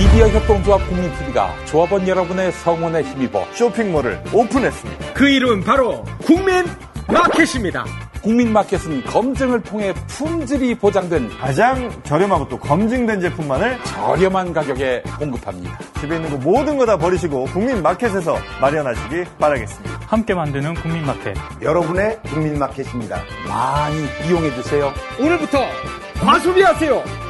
미디어 협동조합 국민TV가 조합원 여러분의 성원에 힘입어 쇼핑몰을 오픈했습니다. 그 이름 바로 국민 마켓입니다. 국민마켓은 검증을 통해 품질이 보장된 가장 저렴하고 또 검증된 제품만을 저렴한 가격에 공급합니다. 집에 있는 거 모든 거 다 버리시고 국민마켓에서 마련하시기 바라겠습니다. 함께 만드는 국민마켓. 여러분의 국민마켓입니다. 많이 이용해 주세요. 오늘부터 과소비하세요.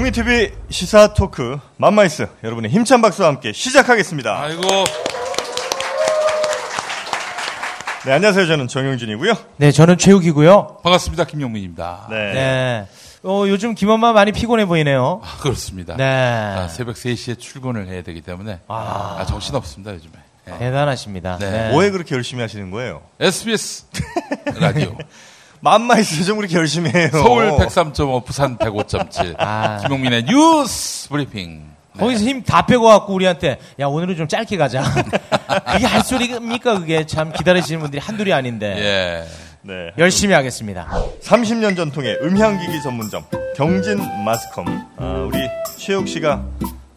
국민TV 시사 토크 맘마이스 여러분의 힘찬 박수와 함께 시작하겠습니다. 아이고 네, 안녕하세요. 저는 정영진이고요. 네, 저는 최욱이고요. 반갑습니다 김용민입니다. 네. 네. 어, 요즘 김엄마 많이 피곤해 보이네요. 아, 그렇습니다. 네. 아, 새벽 3시에 출근을 해야 되기 때문에 아. 아, 정신 없습니다 요즘에. 네. 대단하십니다. 네. 뭐에 그렇게 열심히 하시는 거예요? SBS 라디오 맘마이스 좀 그렇게 열심히 해요. 서울 103.5 부산 105.7 아. 김용민의 뉴스 브리핑. 네. 거기서 힘 다 빼고 갖고 우리한테 야 오늘은 좀 짧게 가자. 그게 할 소리입니까 그게 참 기다리시는 분들이 한둘이 아닌데 예. 네. 열심히 하겠습니다. 30년 전통의 음향기기 전문점 경진 마스컴. 아, 우리 최욱 씨가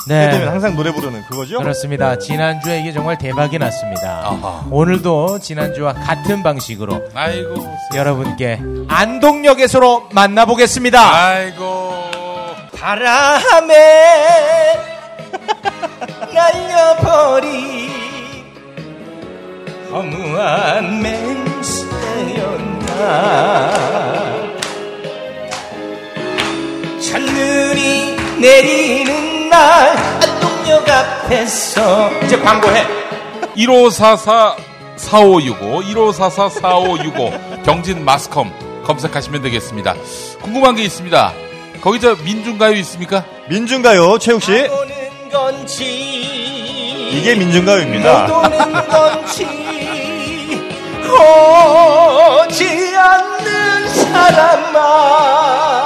때 되면 네. 항상 노래 부르는 그거죠? 그렇습니다. 지난주에 이게 정말 대박이 났습니다. 아하. 오늘도 지난주와 같은 방식으로 아이고. 여러분께 안동역에서로 만나보겠습니다. 아이고. 바람에 날려버린 허무한 맹세였나 첫눈이 내리는 날 안동역 앞에서 이제 광고해 1544 4565 1544 4565 경진 마스컴 검색하시면 되겠습니다. 궁금한 게 있습니다. 거기 저 민중가요 있습니까? 민중가요, 최욱 씨. 이게 민중가요입니다. 오지 않는 사람아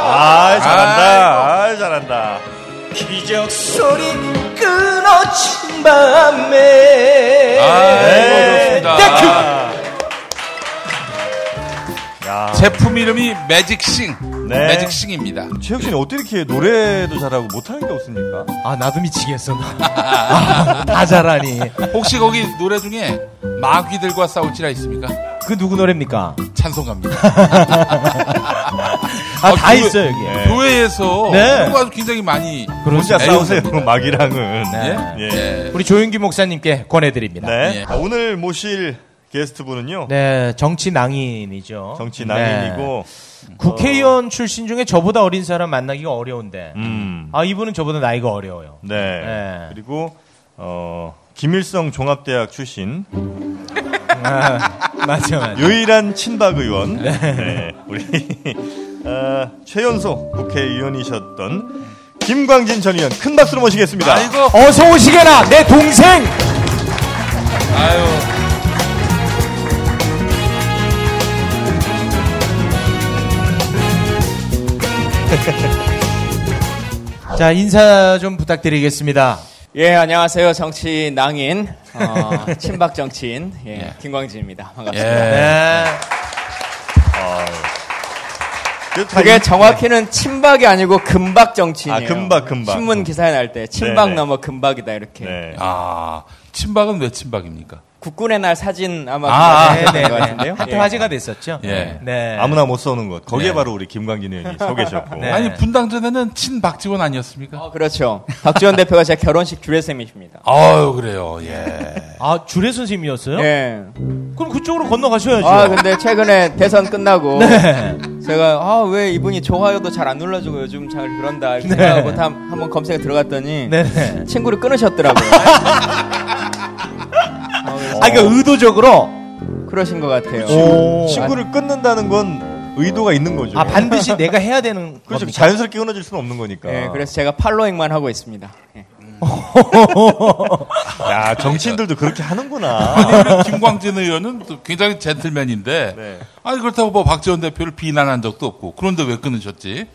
아, 잘한다. 아, 잘한다. 기적 소리 끊어진 밤에 아이고, 좋습니다. 아. 야, 제품 이름이 매직싱. 네. 매직싱입니다. 최욱 씨는 어떻게 이렇게 노래도 잘하고 못하는 게 없습니까? 아 나도 미치겠어 아, 다 잘하니 혹시 거기 노래 중에 마귀들과 싸울지라 있습니까? 그 누구 노래입니까? 찬송가입니다. 아 어, 다 교회- 있어요 여기 네. 교회에서 네. 그런 거 아주 굉장히 많이 혼자. 싸우세요, 마귀랑은. 네. 예. 예. 우리 조윤기 목사님께 권해드립니다. 네. 예. 아, 오늘 모실 게스트분은요. 네, 정치 낭인이죠. 정치 네. 낭인이고, 국회의원 출신 중에 저보다 어린 사람 만나기가 어려운데. 음, 아, 이분은 저보다 나이가 어려워요. 네. 네. 그리고, 어, 김일성 종합대학 출신, 아, 맞아, 맞아. 유일한 친박 의원, 네. 우리, 어, 최연소 국회의원이셨던 김광진 전 의원 큰 박수로 모시겠습니다. 아이고, 어서 오시게나, 내 동생! 아유. 자, 인사 좀 부탁드리겠습니다. 예, 안녕하세요. 정치 낭인, 어, 친박 정치인, 예, 김광진입니다. 반갑습니다. 예. 네. 그다 그게 인- 정확히는 친박이 아니고 금박 정치인이에요. 아, 금박, 금박. 신문 기사에 날 때 친박 네네. 넘어 금박이다 이렇게. 네. 아, 친박은 왜 친박입니까? 국군의 날 사진 아마 아, 아, 네, 것 네. 같은데요. 한때 예. 화제가 됐었죠. 예. 네. 아무나 못 쏘는 곳. 거기에 네. 바로 우리 김광진 의원이 서 계셨고. 네. 아니, 분당 전에는 친 박지원 아니었습니까? 어, 그렇죠. 박지원 대표가 제 결혼식 주례 쌤이십니다. 아유, 그래요. 예. 아, 주례 선생님이었어요? 예. 그럼 그쪽으로 건너가셔야죠. 아, 근데 최근에 대선 끝나고 네. 제가 아, 왜 이분이 좋아요도 잘 안 눌러주고 요즘 잘 그런다 이렇게 네. 생각하고 다 한번 검색에 들어갔더니 네네. 친구를 끊으셨더라고요. 아, 그러니까 의도적으로 그러신 것 같아요. 오. 친구를 끊는다는 건 의도가 있는 거죠. 아 반드시 내가 해야 되는 그렇죠. 겁니까? 자연스럽게 끊어질 수는 없는 거니까. 예, 그래서 제가 팔로잉만 하고 있습니다. 예. 야, 정치인들도 그렇게 하는구나. 김광진 의원은 또 굉장히 젠틀맨인데, 네. 아니, 그렇다고 뭐 박지원 대표를 비난한 적도 없고, 그런데 왜 끊으셨지?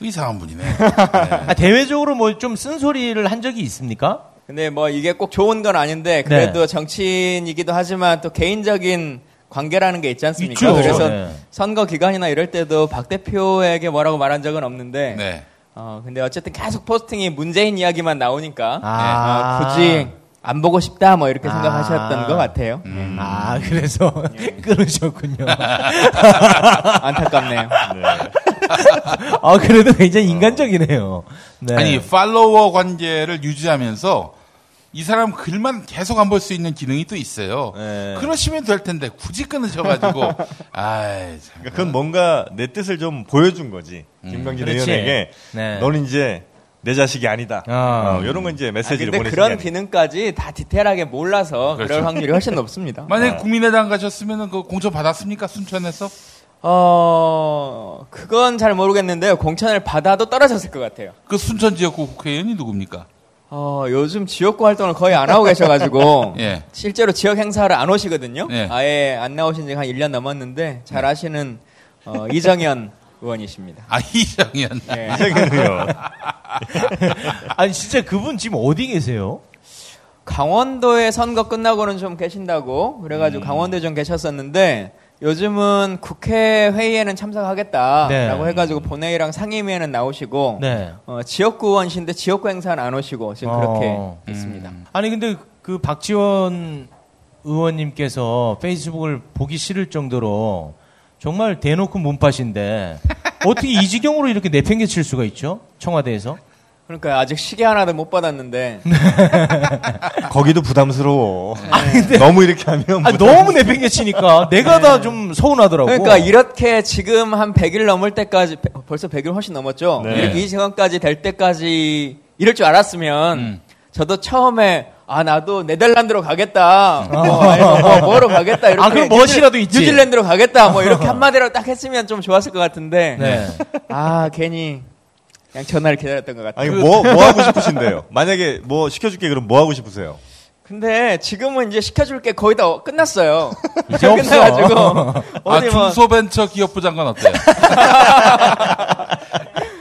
이상한 분이네. 네. 아, 대외적으로 뭐 좀 쓴소리를 한 적이 있습니까? 근데 뭐 이게 꼭 좋은 건 아닌데 그래도 정치인이기도 하지만 또 개인적인 관계라는 게 있지 않습니까? 있죠. 그래서 네. 선거 기간이나 이럴 때도 박 대표에게 뭐라고 말한 적은 없는데 네. 어 근데 어쨌든 계속 포스팅이 문재인 이야기만 나오니까 아. 어, 굳이 안 보고 싶다 뭐 이렇게 아. 생각하셨던 것 같아요. 음. 아, 그래서 끊으셨군요. 안타깝네요. 아, 그래도 굉장히 인간적이네요. 네. 아니 팔로워 관계를 유지하면서 이 사람 글만 계속 안 볼 수 있는 기능이 또 있어요. 네. 그러시면 될 텐데 굳이 끊으셔가지고 아이 참. 그러니까 그건 뭔가 내 뜻을 좀 보여준 거지. 김광진 그렇지. 의원에게 네. 너는 이제 내 자식이 아니다. 아. 어, 이런 건 이제 아, 메시지를 보내는 그런 기능까지 다 디테일하게 몰라서 그럴 그렇죠. 확률이 훨씬 높습니다. 만약에 국민의당 가셨으면 그 공천 받았습니까 순천에서? 어, 그건 잘 모르겠는데요. 공천을 받아도 떨어졌을 것 같아요. 그 순천 지역구 국회의원이 누굽니까? 어, 요즘 지역구 활동을 거의 안 하고 계셔가지고, 예. 실제로 지역 행사를 안 오시거든요. 예. 아예 안 나오신 지가 한 1년 넘었는데, 잘 아시는, 어, 이정현 의원이십니다. 아 이정현. 예. 이정현 의원. 아니, 진짜 그분 지금 어디 계세요? 강원도에 선거 끝나고는 좀 계신다고, 그래가지고 음. 강원도에 좀 계셨었는데, 요즘은 국회 회의에는 참석하겠다라고 네. 해가지고 본회의랑 상임위에는 나오시고, 네. 어, 지역구 의원신데 지역구 행사는 안 오시고 지금 그렇게 어. 있습니다. 아니, 근데 그 박지원 의원님께서 페이스북을 보기 싫을 정도로 정말 대놓고 문파신데 어떻게 이 지경으로 이렇게 내팽개칠 수가 있죠? 청와대에서? 그러니까 아직 시계 하나도 못 받았는데 거기도 부담스러워. 너무 이렇게 하면 아, 너무 내팽개치니까 내가 다좀 서운하더라고. 그러니까 이렇게 지금 한 100일 넘을 때까지 배- 벌써 100일 훨씬 넘었죠. 네. 이렇게 이 시간까지 될 때까지 이럴 줄 알았으면 음. 저도 처음에 아 나도 네덜란드로 가겠다. 뭐, 아니면 뭐 뭐로 가겠다 이렇게 아, 그럼 멋이라도 있지. 뉴질랜드로 가겠다. 뭐 이렇게 한마디로 딱 했으면 좀 좋았을 것 같은데 네. 아 괜히 그냥 전화를 기다렸던 것 같아요. 아니 뭐뭐 하고 싶으신데요? 만약에 뭐 시켜줄게 그럼 뭐 하고 싶으세요? 근데 지금은 이제 시켜줄 게 거의 다 끝났어요. 이제 없어. 끝나가지고 아 어디 뭐 중소벤처기업부 장관 어때요?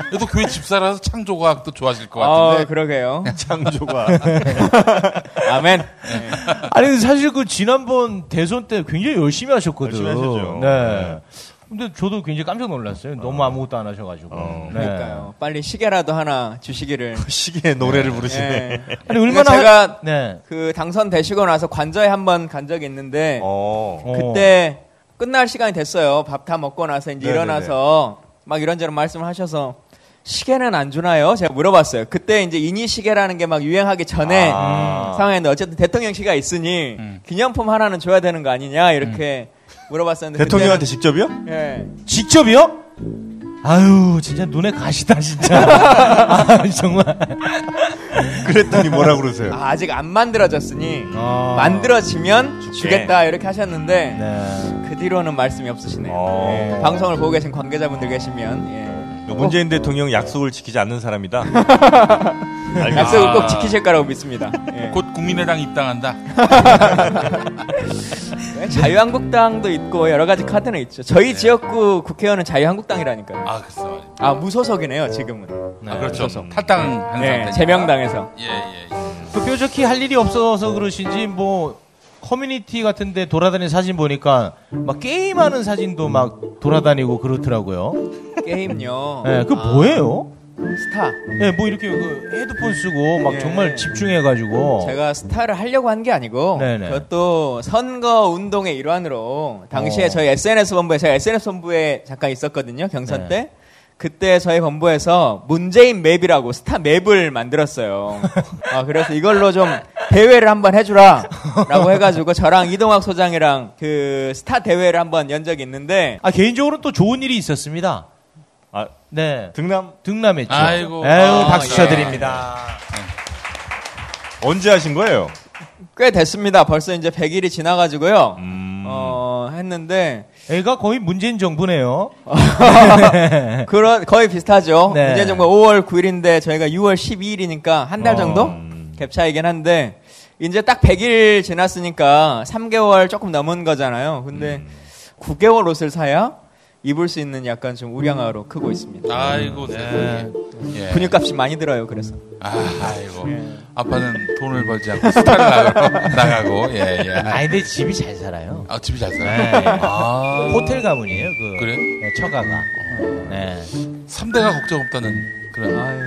그래도 교회 집사라서 창조과학도 좋아하실 것 아, 같은데. 그러게요. 창조가 아멘. 아니 근데 사실 그 지난번 대선 때 굉장히 열심히 하셨거든. 열심히 하셨죠. 네. 근데 저도 굉장히 깜짝 놀랐어요. 너무 아무것도 안 하셔가지고. 어. 네. 그러니까요. 빨리 시계라도 하나 주시기를. 시계 노래를 부르시네. 예. 아니 얼마나 제가 네. 그 당선되시고 나서 관저에 한 번 간 적이 있는데 어. 어. 그때 끝날 시간이 됐어요. 밥 다 먹고 나서 이제 네네네. 일어나서 막 이런저런 말씀을 하셔서 시계는 안 주나요? 제가 물어봤어요. 그때 이제 이니 시계라는 게 막 유행하기 전에 아. 상황인데 어쨌든 대통령 시가 있으니 음. 기념품 하나는 줘야 되는 거 아니냐 이렇게 물어봤었는데 대통령한테 직접이요? 예. 직접이요? 아유 진짜 눈에 가시다 진짜. 아, 정말. 그랬더니 뭐라 그러세요? 아, 아직 안 만들어졌으니 어. 만들어지면 줄게. 주겠다 이렇게 하셨는데 네. 그 뒤로는 말씀이 없으시네요. 어. 예, 방송을 보고 계신 관계자분들 계시면 예. 문재인 대통령 약속을 지키지 않는 사람이다. 약속을 꼭 지키실 거라고 믿습니다. 예. 곧 국민의당 입당한다. 예, 자유한국당도 있고 여러 가지 카드는 있죠. 저희 지역구 국회의원은 자유한국당이라니까요. 아, 글쎄 말이야. 아 무소속이네요 지금은. 아, 그렇죠. 탈당한 네, 상태. 제명당에서. 예, 예. 예. 그 뾰족히 할 일이 없어서 그러신지 뭐 커뮤니티 같은데 돌아다니는 사진 보니까 막 게임하는 사진도 막 돌아다니고 그렇더라고요. 게임요. 네, 그 아, 뭐예요? 스타. 네, 뭐 이렇게 그 헤드폰 쓰고 막 예. 정말 집중해가지고. 제가 스타를 하려고 한 게 아니고 네네. 그것도 선거 운동의 일환으로 당시에 어. 저희 SNS 본부에 제가 SNS 본부에 잠깐 있었거든요 경선 네. 때 그때 저희 본부에서 문재인 map이라고 스타 map을 만들었어요. 아, 그래서 이걸로 좀 대회를 한번 해주라 라고 해가지고 저랑 이동학 소장이랑 그 스타 대회를 한번 연 적이 있는데 아 개인적으로는 또 좋은 일이 있었습니다. 아, 네, 등남 등남했죠. 아이고. 아유, 아, 박수 예. 쳐드립니다. 언제 하신 거예요? 꽤 됐습니다. 벌써 이제 100일이 지나가지고요. 음. 어, 했는데 애가 거의 문재인 정부네요. 그런 거의 비슷하죠. 네. 문재인 정부 5월 9일인데 저희가 6월 12일이니까 한달 어. 정도 음. 갭 차이긴 한데 이제 딱 100일 지났으니까 3개월 조금 넘은 거잖아요. 근데 음. 9개월 옷을 사야 입을 수 있는 약간 좀 우량아로 크고 있습니다. 아이고, 세상에. 예. 분유값이 많이 들어요. 그래서 아, 아이고. 아빠는 돈을 벌지 않고 스타를 나가고, 나가고 예, 예. 아니, 근데 집이 잘 살아요. 아, 집이 잘 네. 살아요. 아, 호텔 가문이에요, 그. 그래? 네, 처가가. 네. 3대가 걱정 없다는 그런. 아유,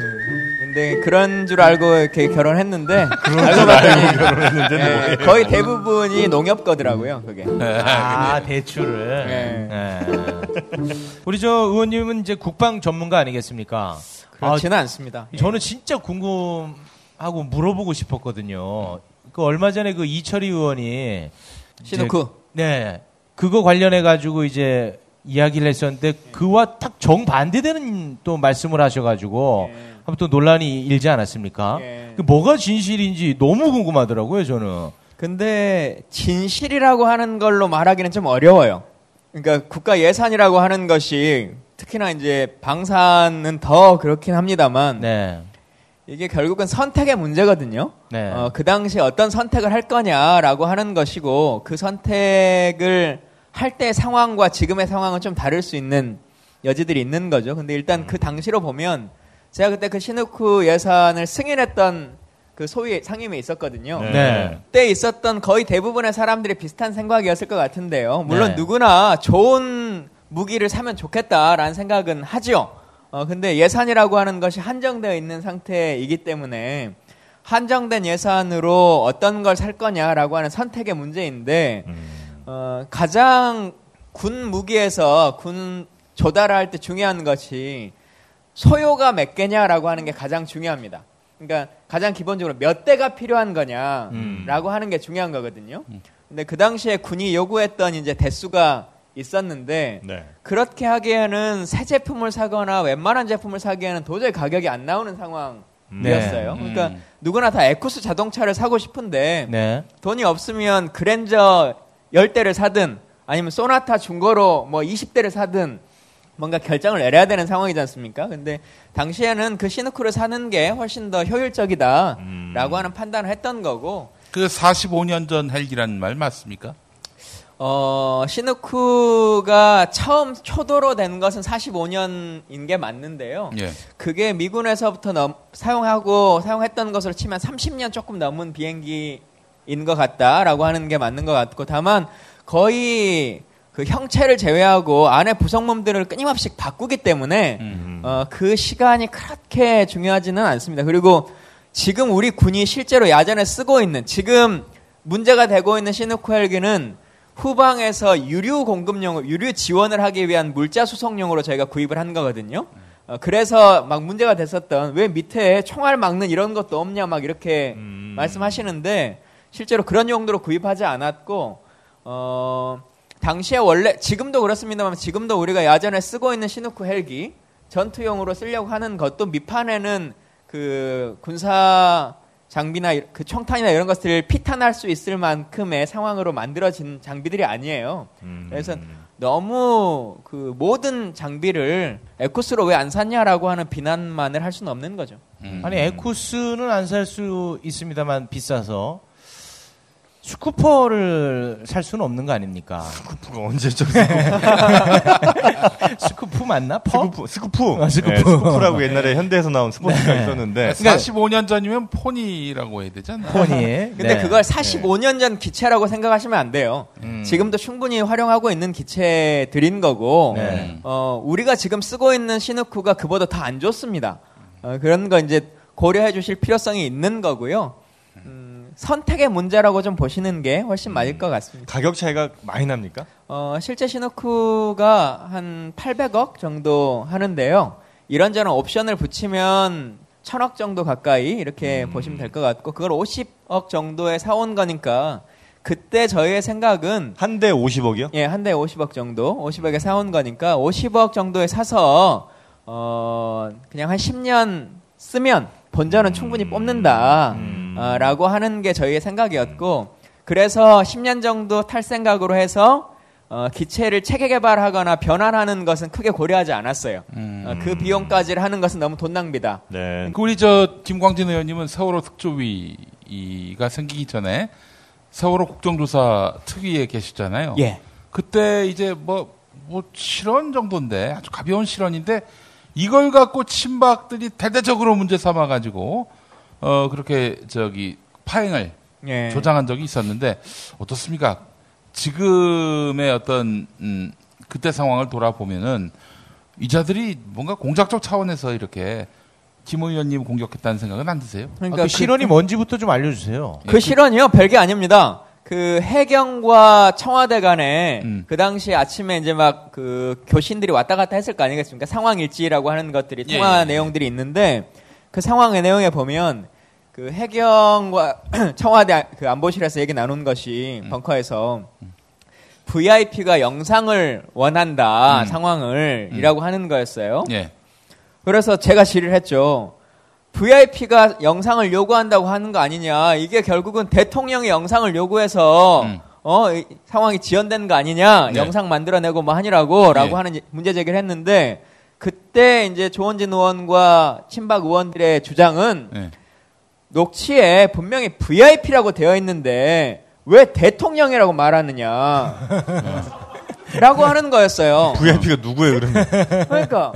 근데 그런 줄 알고 이렇게 결혼했는데 알고 봤더니 결혼했는데 예, 거의 대부분이 농협 거더라고요. 그게. 아, 대출을. 네. 네. 우리 저 의원님은 이제 국방 전문가 아니겠습니까? 그렇지는 않습니다. 아, 저는 진짜 궁금하고 물어보고 싶었거든요. 그 얼마 전에 그 이철희 의원이 시누쿠. 네. 그거 관련해 가지고 이제 이야기를 했었는데 그와 딱 정반대되는 또 말씀을 하셔가지고 예. 또 논란이 일지 않았습니까? 예. 그 뭐가 진실인지 너무 궁금하더라고요, 저는. 근데 진실이라고 하는 걸로 말하기는 좀 어려워요. 그러니까 국가 예산이라고 하는 것이 특히나 이제 방산은 더 그렇긴 합니다만 네. 이게 결국은 선택의 문제거든요. 네. 어, 그 당시에 어떤 선택을 할 거냐라고 하는 것이고 그 선택을 할 때 상황과 지금의 상황은 좀 다를 수 있는 여지들이 있는 거죠. 근데 일단 그 당시로 보면 제가 그때 그 시누쿠 예산을 승인했던 그 소위 상임에 있었거든요. 네. 네. 그때 있었던 거의 대부분의 사람들이 비슷한 생각이었을 것 같은데요. 물론 네. 누구나 좋은 무기를 사면 좋겠다라는 생각은 하죠. 어, 근데 예산이라고 하는 것이 한정되어 있는 상태이기 때문에 한정된 예산으로 어떤 걸 살 거냐라고 하는 선택의 문제인데, 어, 가장 군 무기에서 군 조달할 때 중요한 것이 소요가 몇 개냐라고 하는 게 가장 중요합니다. 그러니까 가장 기본적으로 몇 대가 필요한 거냐라고 하는 게 중요한 거거든요. 근데 그 당시에 군이 요구했던 이제 대수가 있었는데 네. 그렇게 하기에는 새 제품을 사거나 웬만한 제품을 사기에는 도저히 가격이 안 나오는 상황이었어요. 네. 그러니까 음. 누구나 다 에쿠스 자동차를 사고 싶은데 네. 돈이 없으면 그랜저 10대를 사든 아니면 소나타 중고로 뭐 20대를 사든 뭔가 결정을 내려야 되는 상황이지 않습니까? 근데 당시에는 그 시누쿠를 사는 게 훨씬 더 효율적이다라고 음. 하는 판단을 했던 거고 그 45년 전 헬기라는 말 맞습니까? 어, 시누쿠가 처음 초도로 된 것은 45년인 게 맞는데요. 예. 그게 미군에서부터 넘- 사용하고 사용했던 것으로 치면 30년 조금 넘은 비행기인 것 같다라고 하는 게 맞는 것 같고 다만 거의 그 형체를 제외하고 안에 구성품들을 끊임없이 바꾸기 때문에 음. 어, 그 시간이 그렇게 중요하지는 않습니다. 그리고 지금 우리 군이 실제로 야전에 쓰고 있는 지금 문제가 되고 있는 시누쿠 헬기는 후방에서 유류 공급용, 유류 지원을 하기 위한 물자 수송용으로 저희가 구입을 한 거거든요. 어, 그래서 막 문제가 됐었던 왜 밑에 총알 막는 이런 것도 없냐 막 이렇게 말씀하시는데 실제로 그런 용도로 구입하지 않았고 어, 당시에 원래 지금도 그렇습니다만 지금도 우리가 야전에 쓰고 있는 시누쿠 헬기 전투용으로 쓰려고 하는 것도 밑판에는 그 군사 장비나 이- 그 총탄이나 이런 것들을 피탄할 수 있을 만큼의 상황으로 만들어진 장비들이 아니에요. 그래서 너무 그 모든 장비를 에쿠스로 왜 안 샀냐라고 하는 비난만을 할 수는 없는 거죠. 음. 아니 에쿠스는 안 살 수 있습니다만 비싸서 스쿠퍼를 살 수는 없는 거 아닙니까? 스쿠프가 언제죠? 스쿠프 맞나? 퍼? 스쿠프, 스쿠프. 아, 스쿠프. 네, 스쿠프라고 옛날에 현대에서 나온 스포츠카가 네. 있었는데 45년 전이면 포니라고 해야 되잖아. 포니. 근데 네. 그걸 45년 전 기체라고 생각하시면 안 돼요. 음. 지금도 충분히 활용하고 있는 기체들인 거고, 네. 어, 우리가 지금 쓰고 있는 시누크가 그보다 더 안 좋습니다. 어, 그런 거 이제 고려해 주실 필요성이 있는 거고요. 음, 선택의 문제라고 좀 보시는 게 훨씬 맞을 것 같습니다. 가격 차이가 많이 납니까? 어, 실제 시누쿠가 한 800억 정도 하는데요. 이런저런 옵션을 붙이면 천억 정도 가까이 이렇게 보시면 될 것 같고, 그걸 50억 정도에 사온 거니까, 그때 저희의 생각은 한 대 50억이요? 예, 한 대에 50억 정도, 50억에 사온 거니까 50억 정도에 사서 어 그냥 한 10년 쓰면 본전은 충분히 뽑는다. 아, 라고 하는 게 저희의 생각이었고 그래서 10년 정도 탈 생각으로 해서 어, 기체를 체계 개발하거나 변환하는 것은 크게 고려하지 않았어요. 어, 그 비용까지를 하는 것은 너무 돈 낭비다. 네. 그 우리 저 김광진 의원님은 세월호 특조위가 생기기 전에 세월호 국정조사 특위에 계시잖아요. 예. 그때 이제 뭐, 뭐 실언 정도인데 아주 가벼운 실언인데 이걸 갖고 친박들이 대대적으로 문제 삼아가지고 어 그렇게 저기 파행을 예. 조장한 적이 있었는데 어떻습니까? 지금의 어떤 음, 그때 상황을 돌아보면은 이자들이 뭔가 공작적 차원에서 이렇게 김 의원님 공격했다는 생각은 안 드세요? 아, 그러니까 그 실언이 뭔지부터 좀 알려주세요. 그 실언이요 별게 아닙니다. 그 해경과 청와대 간에 음. 그 당시 아침에 이제 막 그 교신들이 왔다 갔다 했을 거 아니겠습니까? 상황 일지라고 하는 것들이 예, 통화 예, 예. 내용들이 있는데 그 상황의 내용에 보면 그 해경과 청와대 그 안보실에서 얘기 나눈 것이 음. 벙커에서 VIP가 영상을 원한다 음. 상황을 이라고 하는 거였어요. 예. 그래서 제가 질의를 했죠. VIP가 영상을 요구한다고 하는 거 아니냐. 이게 결국은 대통령이 영상을 요구해서 음. 어, 이 상황이 지연된 거 아니냐. 네. 영상 만들어내고 뭐 하니라고 라고 네. 하는 문제 제기를 했는데 그때 이제 조원진 의원과 친박 의원들의 주장은 예. 녹취에 분명히 VIP라고 되어 있는데 왜 대통령이라고 말하느냐. 라고 하는 거였어요. VIP가 누구예요, 그러면? 그러니까.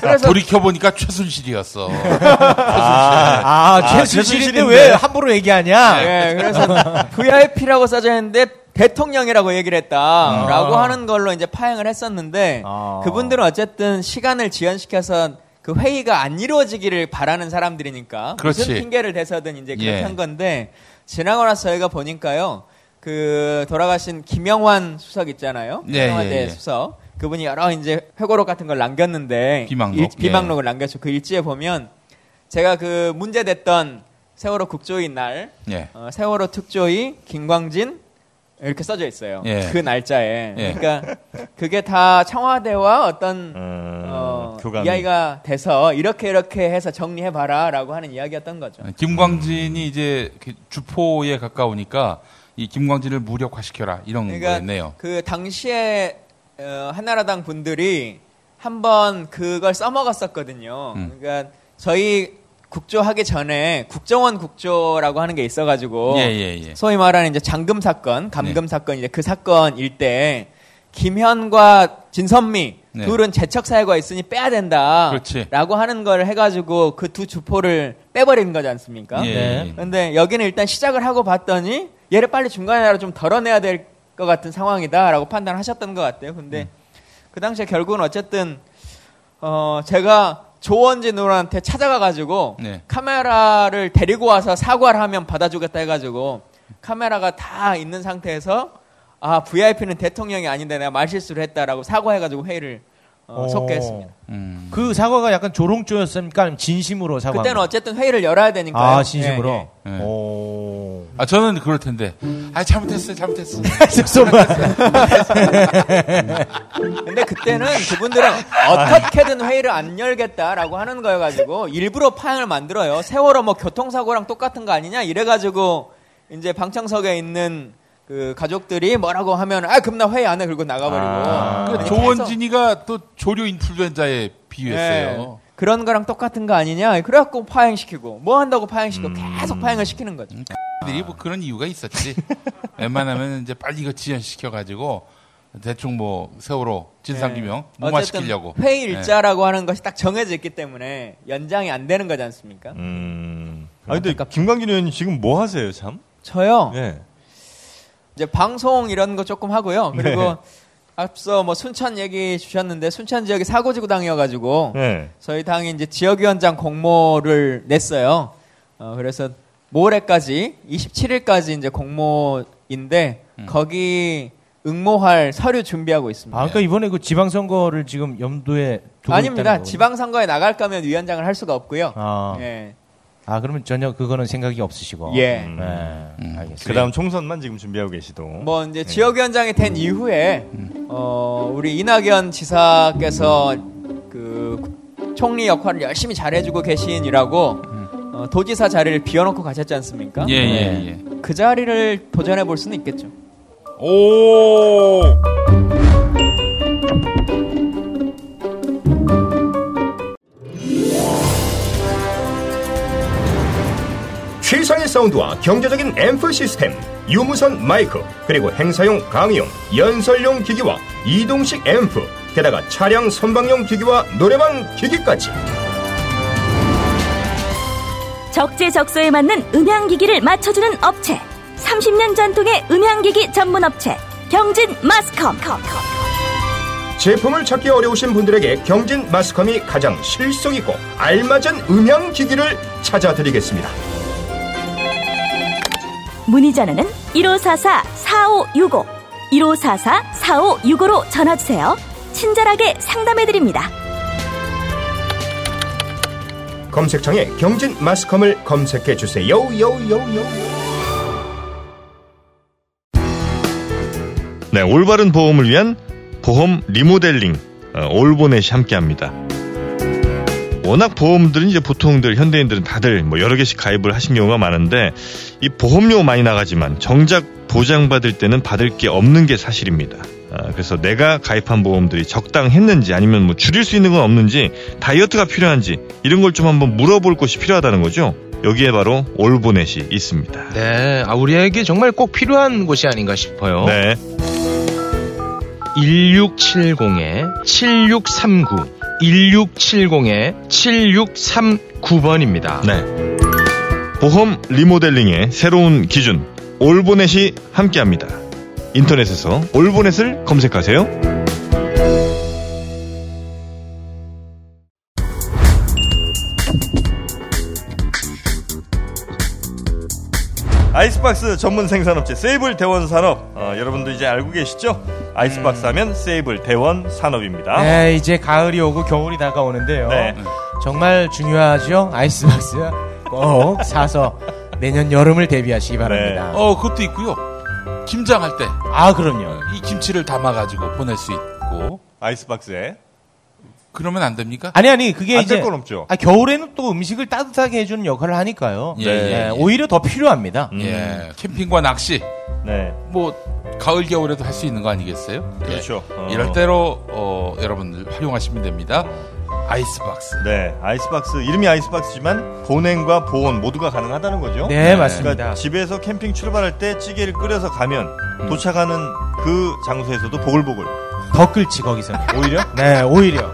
그래서 돌이켜 보니까 최순실이었어. 아, 아, 최순실인데 최순실인데. 왜 함부로 얘기하냐? 예, 그래서 VIP라고 써져 있는데 대통령이라고 얘기를 했다라고 아. 하는 걸로 이제 파행을 했었는데 아. 그분들은 어쨌든 시간을 지연시켜서 그 회의가 안 이루어지기를 바라는 사람들이니까 그렇지. 무슨 핑계를 대서든 이제 그렇게 예. 한 건데 지나고 나서 저희가 보니까요 그 돌아가신 김영환 수석 있잖아요 예, 청와대 예, 예. 수석 그분이 여러 이제 회고록 같은 걸 남겼는데 비망록. 일- 비망록을 남겼죠 그 일지에 보면 제가 그 문제됐던 세월호 국조위 날 예. 어, 세월호 특조위 김광진 이렇게 써져 있어요. 예. 그 날짜에. 예. 그러니까 그게 다 청와대와 어떤 음, 어. 이야기가 돼서 이렇게 이렇게 해서 정리해 봐라라고 하는 이야기였던 거죠. 김광진이 이제 그 주포에 가까우니까 이 김광진을 무력화시켜라 이런 그러니까 거였네요. 그 당시에 어, 한나라당 분들이 한번 그걸 써먹었었거든요. 음. 그러니까 저희 국조하기 전에 국정원 국조라고 하는 게 있어가지고 예, 예, 예. 소위 말하는 이제 장금 사건, 감금 네. 사건 이제 그 사건일 때 김현과 진선미 네. 둘은 재척 사유가 있으니 빼야 된다라고. 하는 걸 해가지고 그 두 주포를 빼버리는 거지 않습니까? 예, 네. 예. 근데 여기는 일단 시작을 하고 봤더니 얘를 빨리 중간에라도 좀 덜어내야 될 것 같은 상황이다라고 판단하셨던 것 같아요. 근데 음. 그 당시에 결국은 어쨌든 어 제가 조원진 의원한테 찾아가가지고 네. 카메라를 데리고 와서 사과를 하면 받아주겠다 해가지고 카메라가 다 있는 상태에서 아 VIP는 대통령이 아닌데 내가 말실수를 했다라고 사과해가지고 회의를 어, 오. 속게 했습니다. 음. 그 사과가 약간 조롱조였습니까? 아니면 진심으로 사과? 그때는 어쨌든 회의를 열어야 되니까요. 아, 진심으로? 예, 예. 예. 오. 아 저는 그럴 텐데. 아 잘못했어요, 잘못했어. 근데 그때는 그분들은 어떻게든 회의를 안 열겠다라고 하는 거여가지고 일부러 파행을 만들어요. 세월호 뭐 교통사고랑 똑같은 거 아니냐 이래가지고 이제 방청석에 있는 그 가족들이 뭐라고 하면 아 그럼 나 회의 안 해 그리고 나가버리고 아. 그 조원진이가 또 조류 인플루엔자에 비유했어요. 예, 그런 거랑 똑같은 거 아니냐 그래갖고 파행시키고 뭐 한다고 파행시키고 계속 파행을 시키는 거죠. 들이 뭐 그런 이유가 있었지. 웬만하면 이제 빨리 이거 지연시켜 가지고 대충 뭐 세월호 진상규명 무마시키려고. 어쨌든 회의 일자라고 하는 것이 딱 정해져 있기 때문에 연장이 안 되는 거지 않습니까? 음. 아 근데 김광진 의원님 지금 뭐 하세요, 참? 저요. 예. 이제 방송 이런 거 조금 하고요. 그리고 네. 앞서 뭐 순천 얘기 주셨는데 순천 지역이 사고지구 당이어가지고 예. 저희 당이 이제 지역위원장 공모를 냈어요. 어, 그래서 모레까지 27일까지 이제 공모인데 음. 거기 응모할 서류 준비하고 있습니다. 아, 그러니까 이번에 그 지방선거를 지금 염두에 두고 아닙니다. 지방선거에 나갈 거면 위원장을 할 수가 없고요. 아, 예. 아, 그러면 전혀 그거는 생각이 없으시고. 예. 음. 네, 음. 알겠습니다. 그다음 총선만 지금 준비하고 계시도. 뭐 이제 지역위원장이 된 이후에 어 우리 이낙연 지사께서 그 총리 역할을 열심히 잘해주고 계신이라고 어, 도지사 자리를 비워놓고 가셨지 않습니까? 예, 예, 예. 그 자리를 도전해 볼 수는 있겠죠. 오! 최상의 사운드와 경제적인 앰프 시스템, 유무선 마이크, 그리고 행사용 강의용, 연설용 기기와 이동식 앰프, 게다가 차량 선방용 기기와 노래방 기기까지. 적재적소에 맞는 음향기기를 맞춰주는 업체. 30년 전통의 음향기기 전문 업체. 경진 마스컴. 제품을 찾기 어려우신 분들에게 경진 마스컴이 가장 실속 있고 알맞은 음향 기기를 찾아드리겠습니다. 문의 전화는 1544-4565 1544-4565로 전화주세요 친절하게 상담해드립니다 검색창에 경진 마스컴을 검색해 주세요. 요요요. 네, 올바른 보험을 위한 보험 리모델링 어, 올보넷이 함께합니다. 워낙 보험들은 이제 보통들 현대인들은 다들 뭐 여러 개씩 가입을 하신 경우가 많은데 이 보험료 많이 나가지만 정작 보장받을 때는 받을 게 없는 게 사실입니다. 아, 그래서 내가 가입한 보험들이 적당했는지 아니면 뭐 줄일 수 있는 건 없는지 다이어트가 필요한지 이런 걸 좀 한번 물어볼 곳이 필요하다는 거죠. 여기에 바로 올보넷이 있습니다. 네, 아, 우리에게 정말 꼭 필요한 곳이 아닌가 싶어요. 네. 1670-7639, 1670-7639번입니다. 네. 보험 리모델링의 새로운 기준 올보넷이 함께합니다. 인터넷에서 올보넷을 검색하세요. 아이스박스 전문 생산업체 세이블 대원 산업 어, 여러분도 이제 알고 계시죠? 아이스박스 하면 세이블 대원 산업입니다. 네, 이제 가을이 오고 겨울이 다가오는데요. 네. 정말 중요하죠. 아이스박스 꼭 사서 내년 여름을 대비하시기 바랍니다. 어, 그것도 있고요. 김장할 때. 아, 그럼요. 이 김치를 담아가지고 보낼 수 있고. 아이스박스에 그러면 안 됩니까? 아니 아니 그게 안 이제 될건 없죠. 아, 겨울에는 또 음식을 따뜻하게 해주는 역할을 하니까요. 예, 네, 예, 예. 오히려 더 필요합니다. 예. 캠핑과 낚시. 네. 뭐, 가을, 겨울에도 할 수 있는 거 아니겠어요? 예. 그렇죠. 어. 이럴 때로, 어, 여러분들 활용하시면 됩니다. 아이스박스. 네, 아이스박스 이름이 아이스박스지만 보냉과 보온 모두가 가능하다는 거죠. 네, 맞습니다. 그러니까 집에서 캠핑 출발할 때 찌개를 끓여서 가면 도착하는 그 장소에서도 보글보글. 더 끓지 거기서. 오히려 네, 오히려.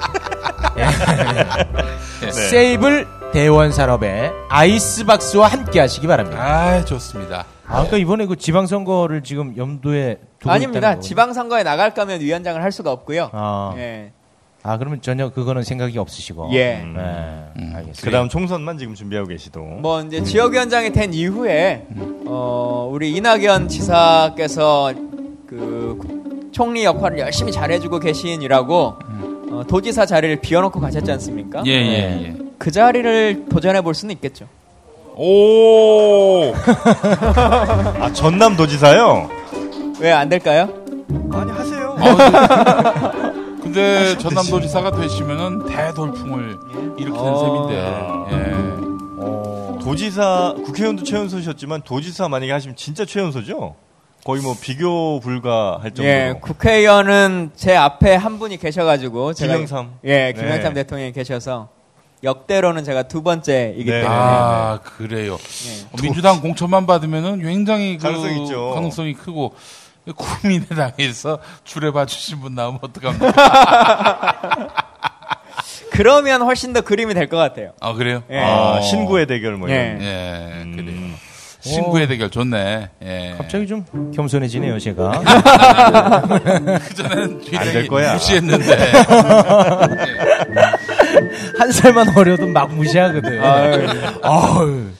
예. 네. 세이블 대원 산업의 아이스박스와 함께 하시기 바랍니다. 아, 좋습니다. 아, 그러니까 이번에 그 지방선거를 지금 염두에 두고 아닙니다. 지방선거에 나갈 거면 위원장을 할 수가 없고요. 아, 예. 아, 그러면 전혀 그거는 생각이 없으시고. 예. 네, 알겠습니다. 그다음 총선만 지금 준비하고 계시도. 뭐 이제 지역위원장이 된 이후에 어 우리 이낙연 지사께서 그 총리 역할을 열심히 잘해주고 계신이라고 어, 도지사 자리를 비워놓고 가셨지 않습니까? 예, 예, 예. 그 자리를 도전해 볼 수는 있겠죠. 오! 아 전남 도지사요? 왜 안 될까요? 아니 하세요. 근데 전남 도지사가 되시면은 대돌풍을 일으키는 어. 셈인데. 예. 도지사 국회의원도 최연소셨지만 도지사 만약에 하시면 진짜 최연소죠? 거의 뭐 비교 불가할 정도로. 예, 국회의원은 제 앞에 한 분이 계셔가지고 제가 김영삼. 예, 김영삼 네. 대통령이 계셔서 역대로는 제가 두 번째이기 네. 때문에 아, 그래요. 어, 민주당 공천만 받으면은 굉장히 그 가능성이 있죠. 가능성이 크고 국민의당에서 줄여봐 주신 분 나오면 어떡합니까? 그러면 훨씬 더 그림이 될 것 같아요. 아, 그래요? 예. 아, 신구의 대결 뭐 예. 이런. 예, 음. 그래요. 신구의 대결 좋네. 예. 갑자기 좀 겸손해지네요, 제가. 그전에는 굉장히 거야. 무시했는데. 한 살만 어려도 막 무시하거든. 아유. 아유,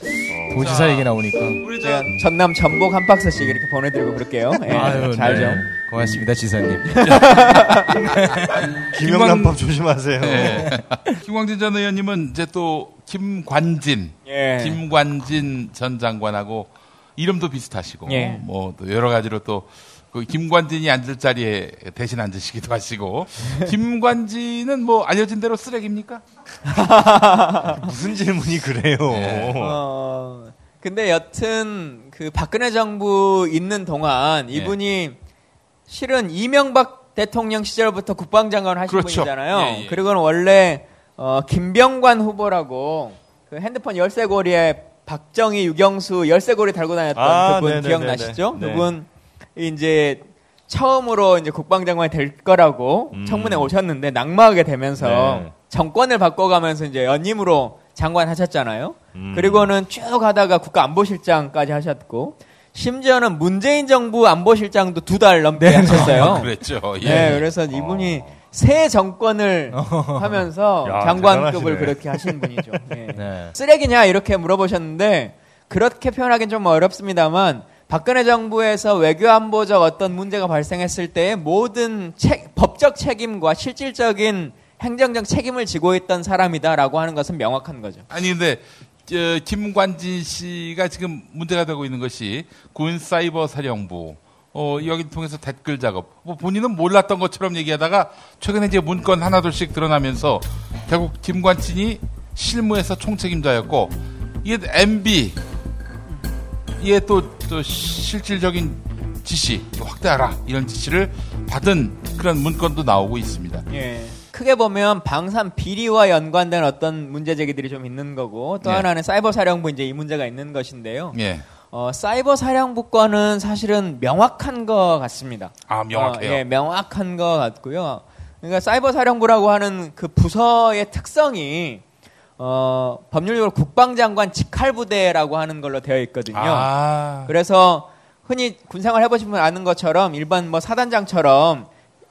도지사 얘기 나오니까. 우리 저 전남 전복 한 박스씩 이렇게 보내드리고 그럴게요. 예, 아유, 잘 네. 좀. 고맙습니다, 지사님. 김영란법 조심하세요. 예. 김광진 전 의원님은 이제 또 김관진, 예. 김관진 전 장관하고 이름도 비슷하시고 예. 뭐또 여러 가지로 또 그 김관진이 앉을 자리에 대신 앉으시기도 하시고 김관진은 뭐 알려진 대로 쓰레기입니까? 무슨 질문이 그래요? 예. 어, 근데 여튼 그 박근혜 정부 있는 동안 예. 이분이 실은 이명박 대통령 시절부터 국방장관 하신 그렇죠. 분이잖아요. 예, 예. 그리고는 원래 어, 김병관 후보라고 그 핸드폰 열쇠고리에 박정희, 유경수 열쇠고리 달고 다녔던 아, 그분 네네네네. 기억나시죠? 네. 그분 이제 처음으로 이제 국방장관이 될 거라고 음. 청문회 오셨는데 낙마하게 되면서 네. 정권을 바꿔가면서 이제 연임으로 장관 하셨잖아요. 음. 그리고는 쭉 하다가 국가안보실장까지 하셨고 심지어는 문재인 정부 안보실장도 두 달 넘게 하셨어요. 그랬죠. 예. 네, 그래서 이분이 새 정권을 하면서 야, 장관급을 대단하시네. 그렇게 하신 분이죠. 예. 네. 쓰레기냐 이렇게 물어보셨는데 그렇게 표현하기는 좀 어렵습니다만 박근혜 정부에서 외교안보적 어떤 문제가 발생했을 때의 모든 책- 법적 책임과 실질적인 행정적 책임을 지고 있던 사람이다라고 하는 것은 명확한 거죠. 아니 근데 저, 김관진 씨가 지금 문제가 되고 있는 것이 군 사이버 사령부 어, 여기 통해서 댓글 작업. 뭐 본인은 몰랐던 것처럼 얘기하다가 최근에 이제 문건 하나둘씩 드러나면서 결국 김관진이 실무에서 총책임자였고 이게 MB 이게 또, 또 실질적인 지시 확대하라 이런 지시를 받은 그런 문건도 나오고 있습니다. 예. 크게 보면 방산 비리와 연관된 어떤 문제 제기들이 좀 있는 거고 또 예. 하나는 사이버 사령부 이제 이 문제가 있는 것인데요. 예. 어, 사이버 사령부권은 사실은 명확한 것 같습니다. 아 명확해요. 어, 예, 명확한 것 같고요. 그러니까 사이버 사령부라고 하는 그 부서의 특성이 어, 법률적으로 국방장관 직할부대라고 하는 걸로 되어 있거든요. 아. 그래서 흔히 군생활 해보신 분 아는 것처럼 일반 뭐 사단장처럼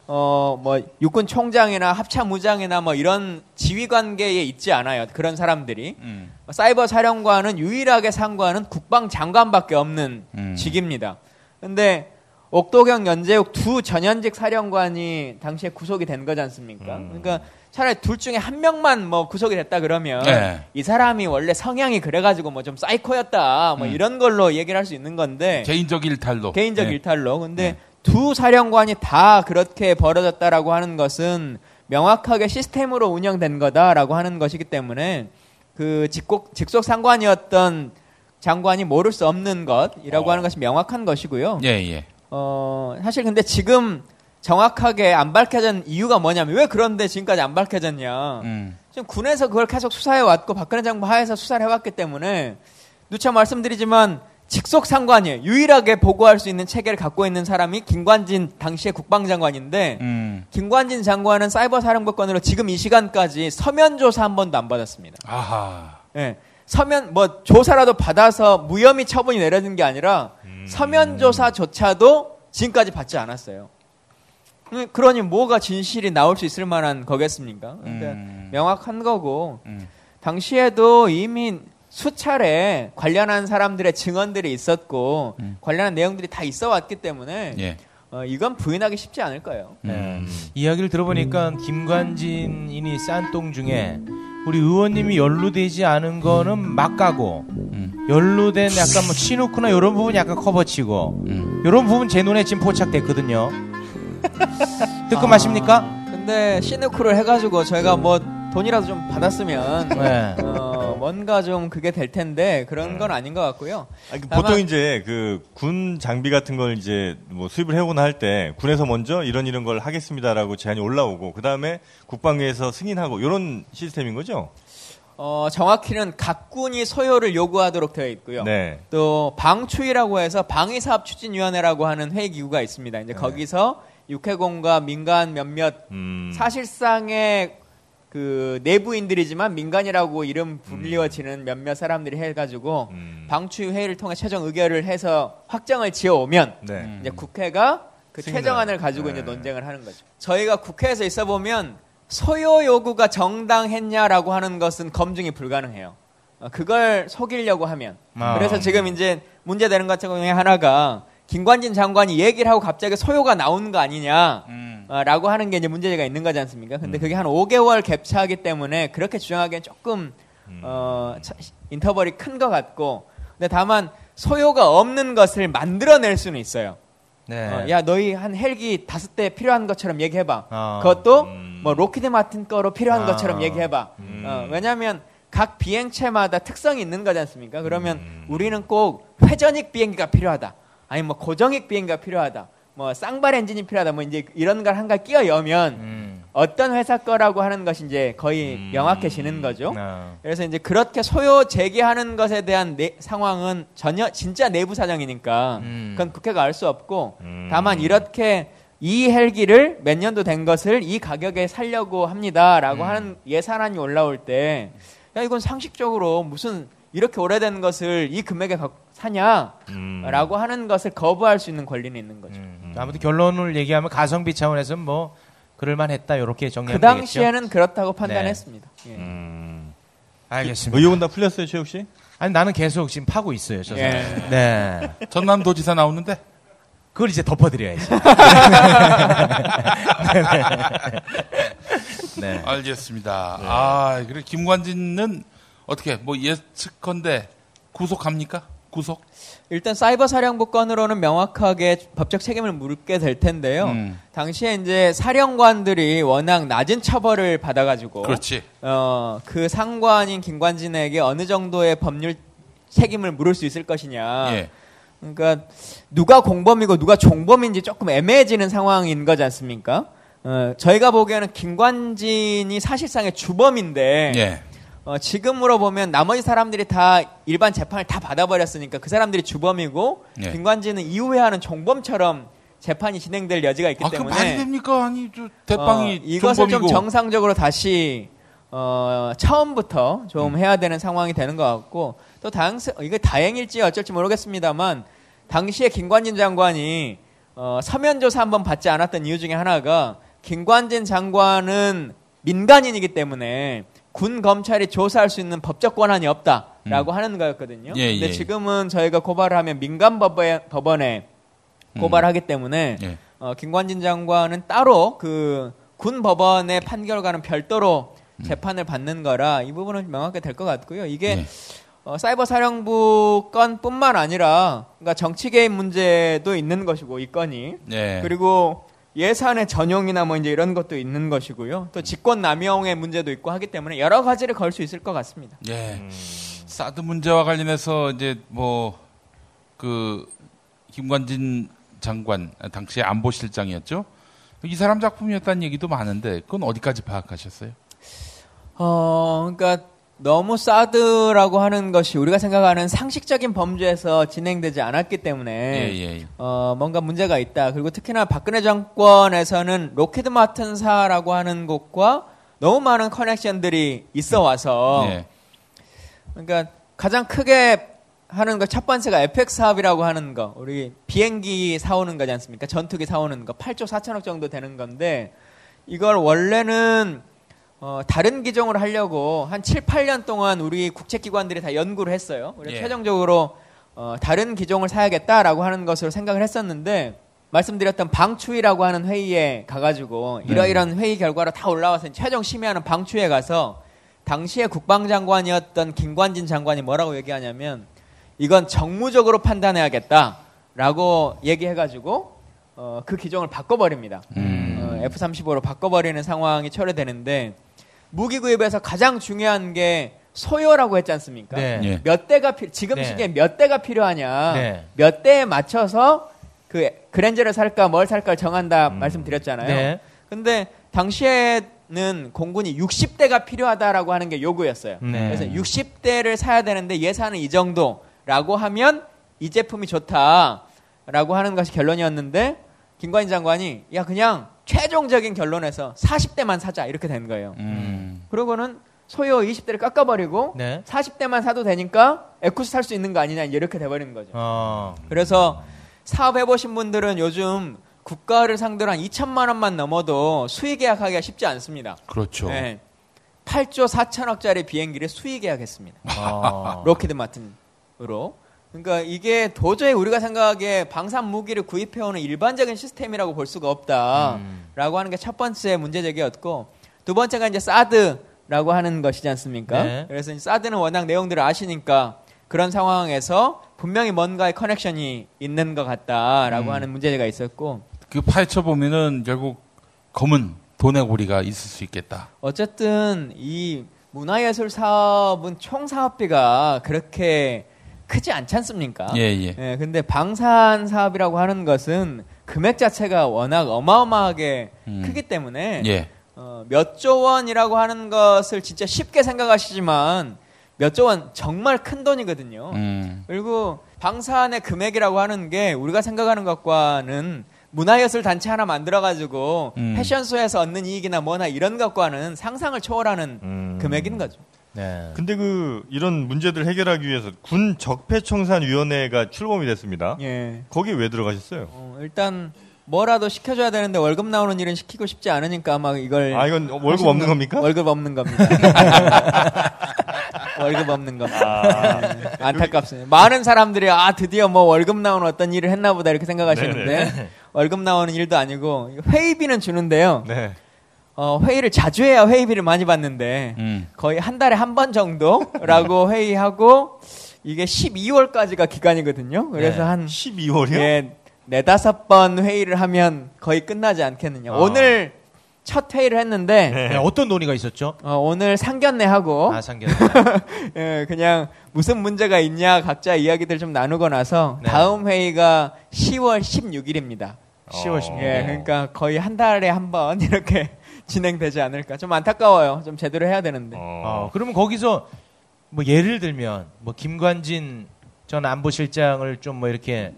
어 뭐 육군 총장이나 합참무장이나 뭐 이런 지휘 관계에 있지 않아요. 그런 사람들이 음. 사이버 사령관은 유일하게 상관은 국방장관밖에 없는 음. 직입니다. 근데 옥도경, 연재욱 두 전현직 사령관이 당시에 구속이 된 거지 않습니까? 음. 그러니까 차라리 둘 중에 한 명만 뭐 구속이 됐다 그러면 네. 이 사람이 원래 성향이 그래가지고 뭐 좀 사이코였다 뭐 음. 이런 걸로 얘기를 할 수 있는 건데 개인적 일탈로. 개인적 네. 일탈로 근데 두 사령관이 다 그렇게 벌어졌다라고 하는 것은 명확하게 시스템으로 운영된 거다라고 하는 것이기 때문에 그 직속, 직속 상관이었던 장관이 모를 수 없는 것이라고 어. 하는 것이 명확한 것이고요. 예, 예. 어, 사실 근데 지금 정확하게 안 밝혀진 이유가 뭐냐면 왜 그런데 지금까지 안 밝혀졌냐. 음. 지금 군에서 그걸 계속 수사해 왔고 박근혜 정부 하에서 수사를 해왔기 때문에 누차 말씀드리지만 직속 상관이에요. 유일하게 보고할 수 있는 체계를 갖고 있는 사람이 김관진 당시의 국방장관인데 음. 김관진 장관은 사이버 사령부권으로 지금 이 시간까지 서면 조사 한 번도 안 받았습니다. 아하. 예. 서면 뭐 조사라도 받아서 무혐의 처분이 내려진 게 아니라 서면 조사조차도 지금까지 받지 않았어요. 음, 그러니 뭐가 진실이 나올 수 있을 만한 거겠습니까? 그러니까 음. 명확한 거고 음. 당시에도 이미 수차례 관련한 사람들의 증언들이 있었고 음. 관련한 내용들이 다 있어 왔기 때문에 예. 어, 이건 부인하기 쉽지 않을 거예요. 네. 이야기를 들어보니까 김관진인이 싼똥 중에 우리 의원님이 연루되지 않은 거는 막 가고 음. 연루된 약간 뭐 치누크나 이런 부분 약간 커버치고 음. 이런 부분 제 눈에 지금 포착됐거든요. 뜨끔하십니까? 근데 시누크를 해가지고 저희가 뭐 돈이라도 좀 받았으면 네. 어, 뭔가 좀 그게 될 텐데 그런 건 아닌 것 같고요. 아니, 그 다만- 보통 이제 그 군 장비 같은 걸 이제 뭐 수입을 해오거나 할 때 군에서 먼저 이런 이런 걸 하겠습니다라고 제안이 올라오고 그 다음에 국방부에서 승인하고 이런 시스템인 거죠? 어, 정확히는 각 군이 소요를 요구하도록 되어 있고요. 네. 또 방추위라고 해서 방위사업 추진위원회라고 하는 회의 기구가 있습니다. 이제 거기서 육해공과 민간 몇몇 음. 사실상의 그 내부인들이지만 민간이라고 이름 불리워지는 몇몇 사람들이 해가지고 음. 방추위 회의를 통해 최종 의결을 해서 확정을 지어오면 네. 이제 국회가 그 승인을 최정안을 가지고 네. 이제 논쟁을 하는 거죠. 저희가 국회에서 있어 보면 소요 요구가 정당했냐라고 하는 것은 검증이 불가능해요. 어, 그걸 속이려고 하면. 아. 그래서 지금 이제 문제되는 것 중에 하나가 김관진 장관이 얘기를 하고 갑자기 소요가 나오는 거 아니냐. 음. 어, 라고 하는 게 이제 문제가 있는 거지 않습니까? 근데 그게 한 5개월 갭차하기 때문에 그렇게 주장하기엔 조금 어, 차- 인터벌이 큰 것 같고 근데 다만 소요가 없는 것을 만들어낼 수는 있어요. 네. 어, 야 너희 한 헬기 다섯 대 필요한 것처럼 얘기해봐. 아. 그것도 음. 뭐 Lockheed Martin 거로 필요한 아. 것처럼 얘기해봐. 음. 어, 왜냐하면 각 비행체마다 특성이 있는 거지 않습니까? 그러면 음. 우리는 꼭 회전익 비행기가 필요하다. 아니 뭐 고정익 비행기가 필요하다. 뭐 쌍발 엔진이 필요하다. 뭐 이제 이런 걸 하나 끼워 넣으면 음. 어떤 회사 거라고 하는 것이 이제 거의 음. 명확해지는 거죠. 아. 그래서 이제 그렇게 소요 제기하는 것에 대한 내- 상황은 전혀 진짜 내부 사정이니까 음. 그건 국회가 알 수 없고 다만 이렇게 이 헬기를 몇 년도 된 것을 이 가격에 살려고 합니다라고 하는 예산안이 올라올 때 야 이건 상식적으로 무슨 이렇게 오래된 것을 이 금액에 가- 사냐라고 하는 것을 거부할 수 있는 권리는 있는 거죠. 음. 아무튼 결론을 얘기하면 가성비 차원에서는 뭐 그럴만했다 이렇게 그 정리하면 되겠죠. 당시에는 그렇다고 판단했습니다. 예. 알겠습니다. 의혹은 다 풀렸어요, 최욱 씨? 아니 나는 계속 지금 파고 있어요. 저 사람. 예. 네. 전남도지사 나오는데 그걸 이제 덮어드려야지. 네. 알겠습니다. 아, 그래 김관진은 어떻게 뭐 예측컨대 구속합니까? 구속? 일단 사이버 사령부 건으로는 명확하게 법적 책임을 물게 될 텐데요. 음. 당시에 이제 사령관들이 워낙 낮은 처벌을 받아가지고 그렇지. 어, 그 상관인 김관진에게 어느 정도의 법률 책임을 물을 수 있을 것이냐. 예. 그러니까 누가 공범이고 누가 종범인지 조금 애매해지는 상황인 거지 않습니까? 어, 저희가 보기에는 김관진이 사실상의 주범인데 예. 어, 지금으로 보면 나머지 사람들이 다 일반 재판을 다 받아버렸으니까 그 사람들이 주범이고 예. 김관진은 이후에 하는 종범처럼 재판이 진행될 여지가 있기 아, 그 때문에 말이 됩니까? 아니, 저 대빵이 어, 이것을 좀 종범이고. 정상적으로 다시 어, 처음부터 음. 좀 해야 되는 상황이 되는 것 같고 또 당, 이게 다행일지 어쩔지 모르겠습니다만 당시에 김관진 장관이 어, 서면 조사 한번 받지 않았던 이유 중에 하나가 김관진 장관은 민간인이기 때문에 군 검찰이 조사할 수 있는 법적 권한이 없다라고 하는 거였거든요. 음. 예, 근데 예. 지금은 저희가 고발을 하면 민간 법에, 법원에 고발하기 때문에 예. 어, 김관진 장관은 따로 그 군 법원의 판결과는 별도로 재판을 받는 거라 이 부분은 명확하게 될 것 같고요. 이게 예. 어, 사이버 사령부 건뿐만 아니라 그러니까 정치 개입 문제도 있는 것이고 이 건이 예. 그리고 예산의 전용이나 뭐 이제 이런 것도 있는 것이고요. 또 직권 남용의 문제도 있고 하기 때문에 여러 가지를 걸 수 있을 것 같습니다. 예. 사드 문제와 관련해서 이제 뭐 그 김관진 장관 아, 당시에 안보실장이었죠. 이 사람 작품이었다는 얘기도 많은데 그건 어디까지 파악하셨어요? 어, 그러니까 너무 사드라고 하는 것이 우리가 생각하는 상식적인 범죄에서 진행되지 않았기 때문에 예, 예. 어, 뭔가 문제가 있다. 그리고 특히나 박근혜 정권에서는 로키드 마틴사라고 하는 곳과 너무 많은 커넥션들이 있어 와서 예. 그러니까 가장 크게 하는 거 첫 번째가 FX 사업이라고 하는 거. 우리 비행기 사오는 거지 않습니까? 전투기 사오는 거. 8조 4천억 정도 되는 건데 이걸 원래는 어, 다른 기종으로 하려고 한 7, 8년 동안 우리 국책기관들이 다 연구를 했어요. 그래서 예. 최종적으로 어, 다른 기종을 사야겠다라고 하는 것으로 생각을 했었는데 말씀드렸던 방추위라고 하는 회의에 가가지고 이러이런 회의 결과로 다 올라와서 최종 심의하는 방추에 가서 당시에 국방장관이었던 김관진 장관이 뭐라고 얘기하냐면 이건 정무적으로 판단해야겠다라고 얘기해가지고 어, 그 기종을 바꿔버립니다. 어, F-35로 바꿔버리는 상황이 초래되는데 무기 구입에서 가장 중요한 게 소요라고 했지 않습니까? 네. 예. 몇 대가 필- 지금 네. 시기에 몇 대가 필요하냐, 네. 몇 대에 맞춰서 그 그랜저를 살까 뭘 살까 정한다 말씀드렸잖아요. 네. 근데 당시에는 공군이 60대가 필요하다라고 하는 게 요구였어요. 네. 그래서 60대를 사야 되는데 예산은 이 정도라고 하면 이 제품이 좋다라고 하는 것이 결론이었는데 김관희 장관이 야 그냥 최종적인 결론에서 40대만 사자 이렇게 된 거예요. 음. 그러고는 소요 20대를 깎아버리고 네. 40대만 사도 되니까 에쿠스 살 수 있는 거 아니냐 이렇게 돼버리는 거죠. 어. 그래서 사업 해보신 분들은 요즘 국가를 상대로 한 2천만 원만 넘어도 수의 계약하기가 쉽지 않습니다. 그렇죠. 네. 8조 4천억짜리 비행기를 수의 계약했습니다. 어. 로키드 마틴으로. 그러니까 이게 도저히 우리가 생각하기에 방산 무기를 구입해오는 일반적인 시스템이라고 볼 수가 없다라고 하는 게 첫 번째 문제 제기였고 두 번째가 이제 사드라고 하는 것이지 않습니까? 네. 그래서 이 사드는 워낙 내용들을 아시니까 그런 상황에서 분명히 뭔가의 커넥션이 있는 것 같다라고 하는 문제가 있었고 그 파헤쳐 보면은 결국 검은 돈의 고리가 있을 수 있겠다. 어쨌든 이 문화예술 사업은 총 사업비가 그렇게 크지 않지 않습니까? 예, 예. 예, 근데 방산 사업이라고 하는 것은 금액 자체가 워낙 어마어마하게 음. 크기 때문에 예. 어, 어, 몇조 원이라고 하는 것을 진짜 쉽게 생각하시지만 몇조 원 정말 큰 돈이거든요. 음. 그리고 방사안의 금액이라고 하는 게 우리가 생각하는 것과는 문화예술 단체 하나 만들어가지고 음. 패션쇼에서 얻는 이익이나 뭐나 이런 것과는 상상을 초월하는 음. 금액인 거죠. 네. 근데 그 이런 문제들 해결하기 위해서 군 적폐청산위원회가 출범이 됐습니다. 예. 거기 왜 들어가셨어요? 어, 일단 뭐라도 시켜줘야 되는데 월급 나오는 일은 시키고 싶지 않으니까 막 이걸 아 이건 월급 하시는 없는 거- 겁니까? 월급 없는 겁니다. 월급 없는 겁니다. 아, 네, 안타깝습니다. 많은 사람들이 아 드디어 뭐 월급 나오는 어떤 일을 했나 보다 이렇게 생각하시는데 네네. 월급 나오는 일도 아니고 회의비는 주는데요. 네. 어, 회의를 자주 해야 회의비를 많이 받는데 음. 거의 한 달에 한 번 정도라고 회의하고 이게 12월까지가 기간이거든요. 그래서 네. 한 12월이요? 예, 네다섯 번 회의를 하면 거의 끝나지 않겠느냐. 아. 오늘 첫 회의를 했는데 네. 네, 어떤 논의가 있었죠? 어, 오늘 상견례 하고 아, 상견. 예, 그냥 무슨 문제가 있냐 각자 이야기들 좀 나누고 나서 네. 다음 회의가 10월 16일입니다. 10월 16일. 예, 그러니까 거의 한 달에 한 번 이렇게 진행되지 않을까. 좀 안타까워요. 좀 제대로 해야 되는데. 어, 그러면 거기서 뭐 예를 들면 뭐 김관진 전 안보실장을 좀 뭐 이렇게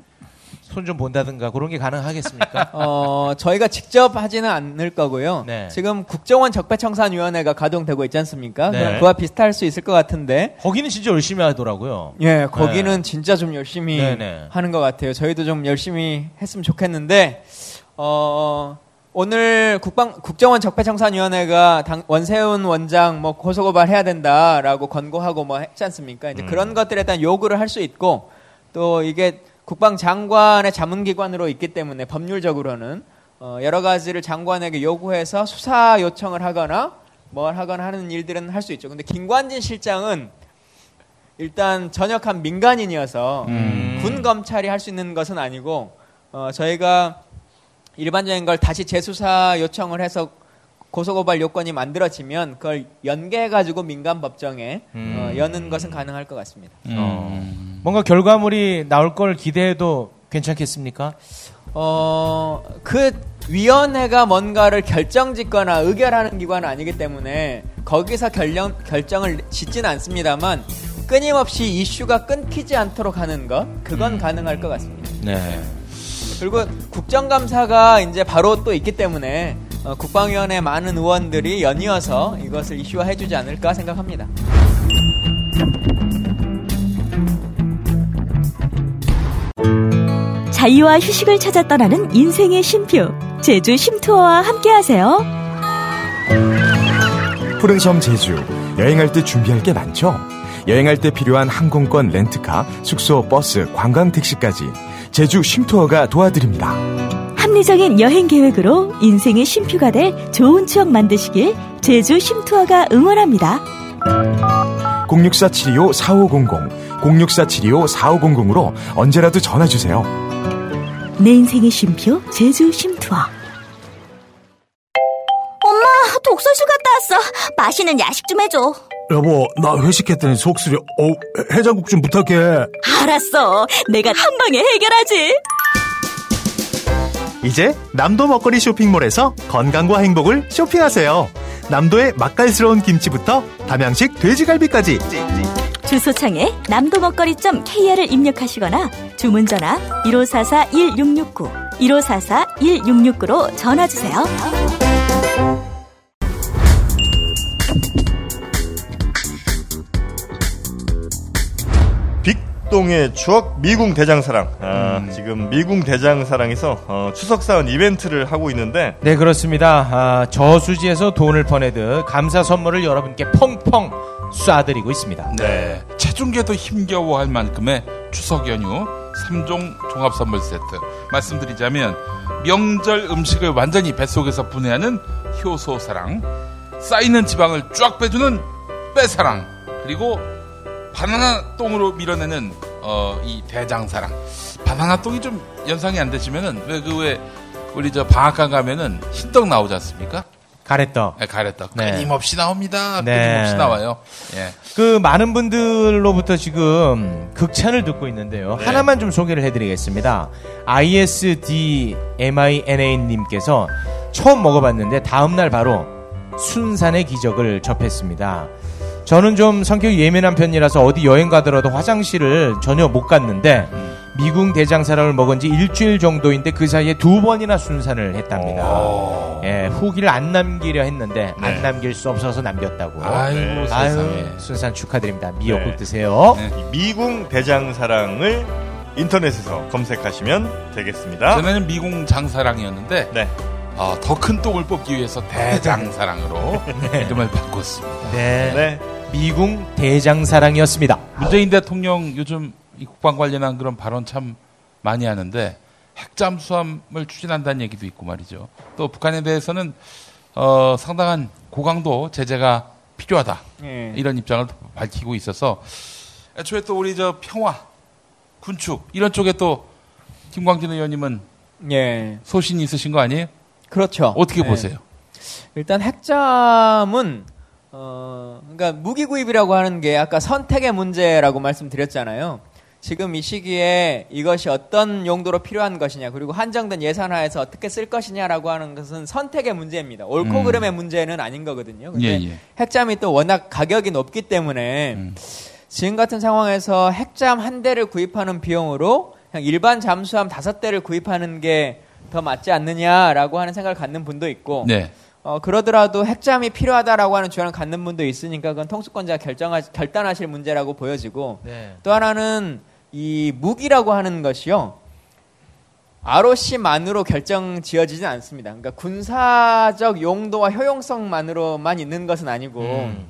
손 좀 본다든가 그런 게 가능하겠습니까? 어, 저희가 직접 하지는 않을 거고요. 네. 지금 국정원 적폐청산위원회가 가동되고 있지 않습니까? 네. 그와 비슷할 수 있을 것 같은데. 거기는 진짜 열심히 하더라고요. 예, 거기는 진짜 좀 열심히 네네. 하는 것 같아요. 저희도 좀 열심히 했으면 좋겠는데, 어, 오늘 국방, 국정원 적폐청산위원회가 당- 원세훈 원장 뭐 고소고발 해야 된다라고 권고하고 뭐 했지 않습니까? 이제 그런 것들에 대한 요구를 할 수 있고, 또 이게 국방장관의 자문기관으로 있기 때문에 법률적으로는 어, 여러 가지를 장관에게 요구해서 수사 요청을 하거나 뭘 하거나 하는 일들은 할 수 있죠. 근데 김관진 실장은 일단 전역한 민간인이어서 음. 군 검찰이 할 수 있는 것은 아니고 어, 저희가 일반적인 걸 다시 재수사 요청을 해서 고소고발 요건이 만들어지면 그걸 연계해가지고 민간 법정에 어, 여는 것은 가능할 것 같습니다. 음. 뭔가 결과물이 나올 걸 기대해도 괜찮겠습니까? 어, 그 위원회가 뭔가를 결정 짓거나 의결하는 기관은 아니기 때문에 거기서 결정, 결정을 짓지는 않습니다만 끊임없이 이슈가 끊기지 않도록 하는 것, 그건 가능할 것 같습니다. 네. 그리고 국정감사가 이제 바로 또 있기 때문에 어, 국방위원회 많은 의원들이 연이어서 이것을 이슈화해주지 않을까 생각합니다. 자유와 휴식을 찾아 떠나는 인생의 쉼표. 제주 쉼투어와 함께하세요. 푸른섬 제주 여행할 때 준비할 게 많죠? 여행할 때 필요한 항공권 렌트카, 숙소, 버스, 관광 택시까지 제주 쉼투어가 도와드립니다. 합리적인 여행 계획으로 인생의 쉼표가 될 좋은 추억 만드시길 제주 쉼투어가 응원합니다. 064-725-4500, 064-725-4500으로 언제라도 전화주세요. 내 인생의 쉼표 제주 쉼투어. 엄마, 독서실 갔다 왔어. 맛있는 야식 좀 해줘. 여보, 나 회식했더니 속쓰려. 어, 해장국 좀 부탁해. 알았어. 내가 한 방에 해결하지. 이제 남도 먹거리 쇼핑몰에서 건강과 행복을 쇼핑하세요. 남도의 맛깔스러운 김치부터 담양식 돼지갈비까지. 주소창에 남도 먹거리.kr을 입력하시거나 주문 전화 1544-1669, 1544-1669로 전화 주세요. 빅동의 추억 미궁 대장사랑. 아, 지금 미궁 대장사랑에서 어, 추석사원 이벤트를 하고 있는데 네, 그렇습니다. 아, 저수지에서 돈을 퍼내듯 감사 선물을 여러분께 펑펑 쏴드리고 있습니다. 네. 체중계도 힘겨워할 만큼의 추석 연휴 3종 종합 선물 세트. 말씀드리자면 명절 음식을 완전히 뱃속에서 분해하는 효소 사랑, 쌓이는 지방을 쫙 빼주는 빼사랑, 그리고 바나나 똥으로 밀어내는 어, 이 대장 사랑. 바나나 똥이 좀 연상이 안 되시면은 왜 그 왜 우리 저 방앗간 가면은 흰떡 나오지 않습니까? 가래떡. 네, 가래떡. 네. 끊임없이 나옵니다. 네. 끊임없이 나와요. 예. 그 많은 분들로부터 지금 극찬을 듣고 있는데요. 네. 하나만 좀 소개를 해드리겠습니다. ISDMINA님께서 처음 먹어봤는데 다음날 바로 순산의 기적을 접했습니다. 저는 좀 성격이 예민한 편이라서 어디 여행 가더라도 화장실을 전혀 못 갔는데 미궁 대장사랑을 먹은 지 일주일 정도인데 그 사이에 두 번이나 순산을 했답니다. 예, 후기를 안 남기려 했는데 안 남길 수 없어서 남겼다고. 아이고, 세상에. 순산 축하드립니다. 미역국 네. 드세요. 이 미궁 대장사랑을 인터넷에서 검색하시면 되겠습니다. 전에는 미궁 장사랑이었는데 네. 어, 더큰 똥을 뽑기 위해서 대장사랑으로 이름을 바꿨습니다. 네. 미궁 대장사랑이었습니다. 문재인 대통령 요즘 이 국방 관련한 그런 발언 참 많이 하는데 핵잠수함을 추진한다는 얘기도 있고 말이죠. 또 북한에 대해서는 어, 상당한 고강도 제재가 필요하다 예. 이런 입장을 밝히고 있어서 애초에 또 우리 저 평화 군축 이런 쪽에 또 김광진 의원님은 예. 소신이 있으신 거 아니에요? 그렇죠. 어떻게 네. 보세요? 일단 핵잠은 어 그러니까 무기 구입이라고 하는 게 아까 선택의 문제라고 말씀드렸잖아요. 지금 이 시기에 이것이 어떤 용도로 필요한 것이냐 그리고 한정된 예산하에서 어떻게 쓸 것이냐라고 하는 것은 선택의 문제입니다. 옳고 음. 그름의 문제는 아닌 거거든요. 근데 예, 예. 핵잠이 또 워낙 가격이 높기 때문에 음. 지금 같은 상황에서 핵잠 한 대를 구입하는 비용으로 그냥 일반 잠수함 다섯 대를 구입하는 게 더 맞지 않느냐라고 하는 생각을 갖는 분도 있고 네. 어, 그러더라도 핵잠이 필요하다라고 하는 주장을 갖는 분도 있으니까 그건 통수권자가 결정하, 결단하실 문제라고 보여지고 네. 또 하나는 이 무기라고 하는 것이요. ROC만으로 결정 지어지진 않습니다. 그러니까 군사적 용도와 효용성만으로만 있는 것은 아니고 음.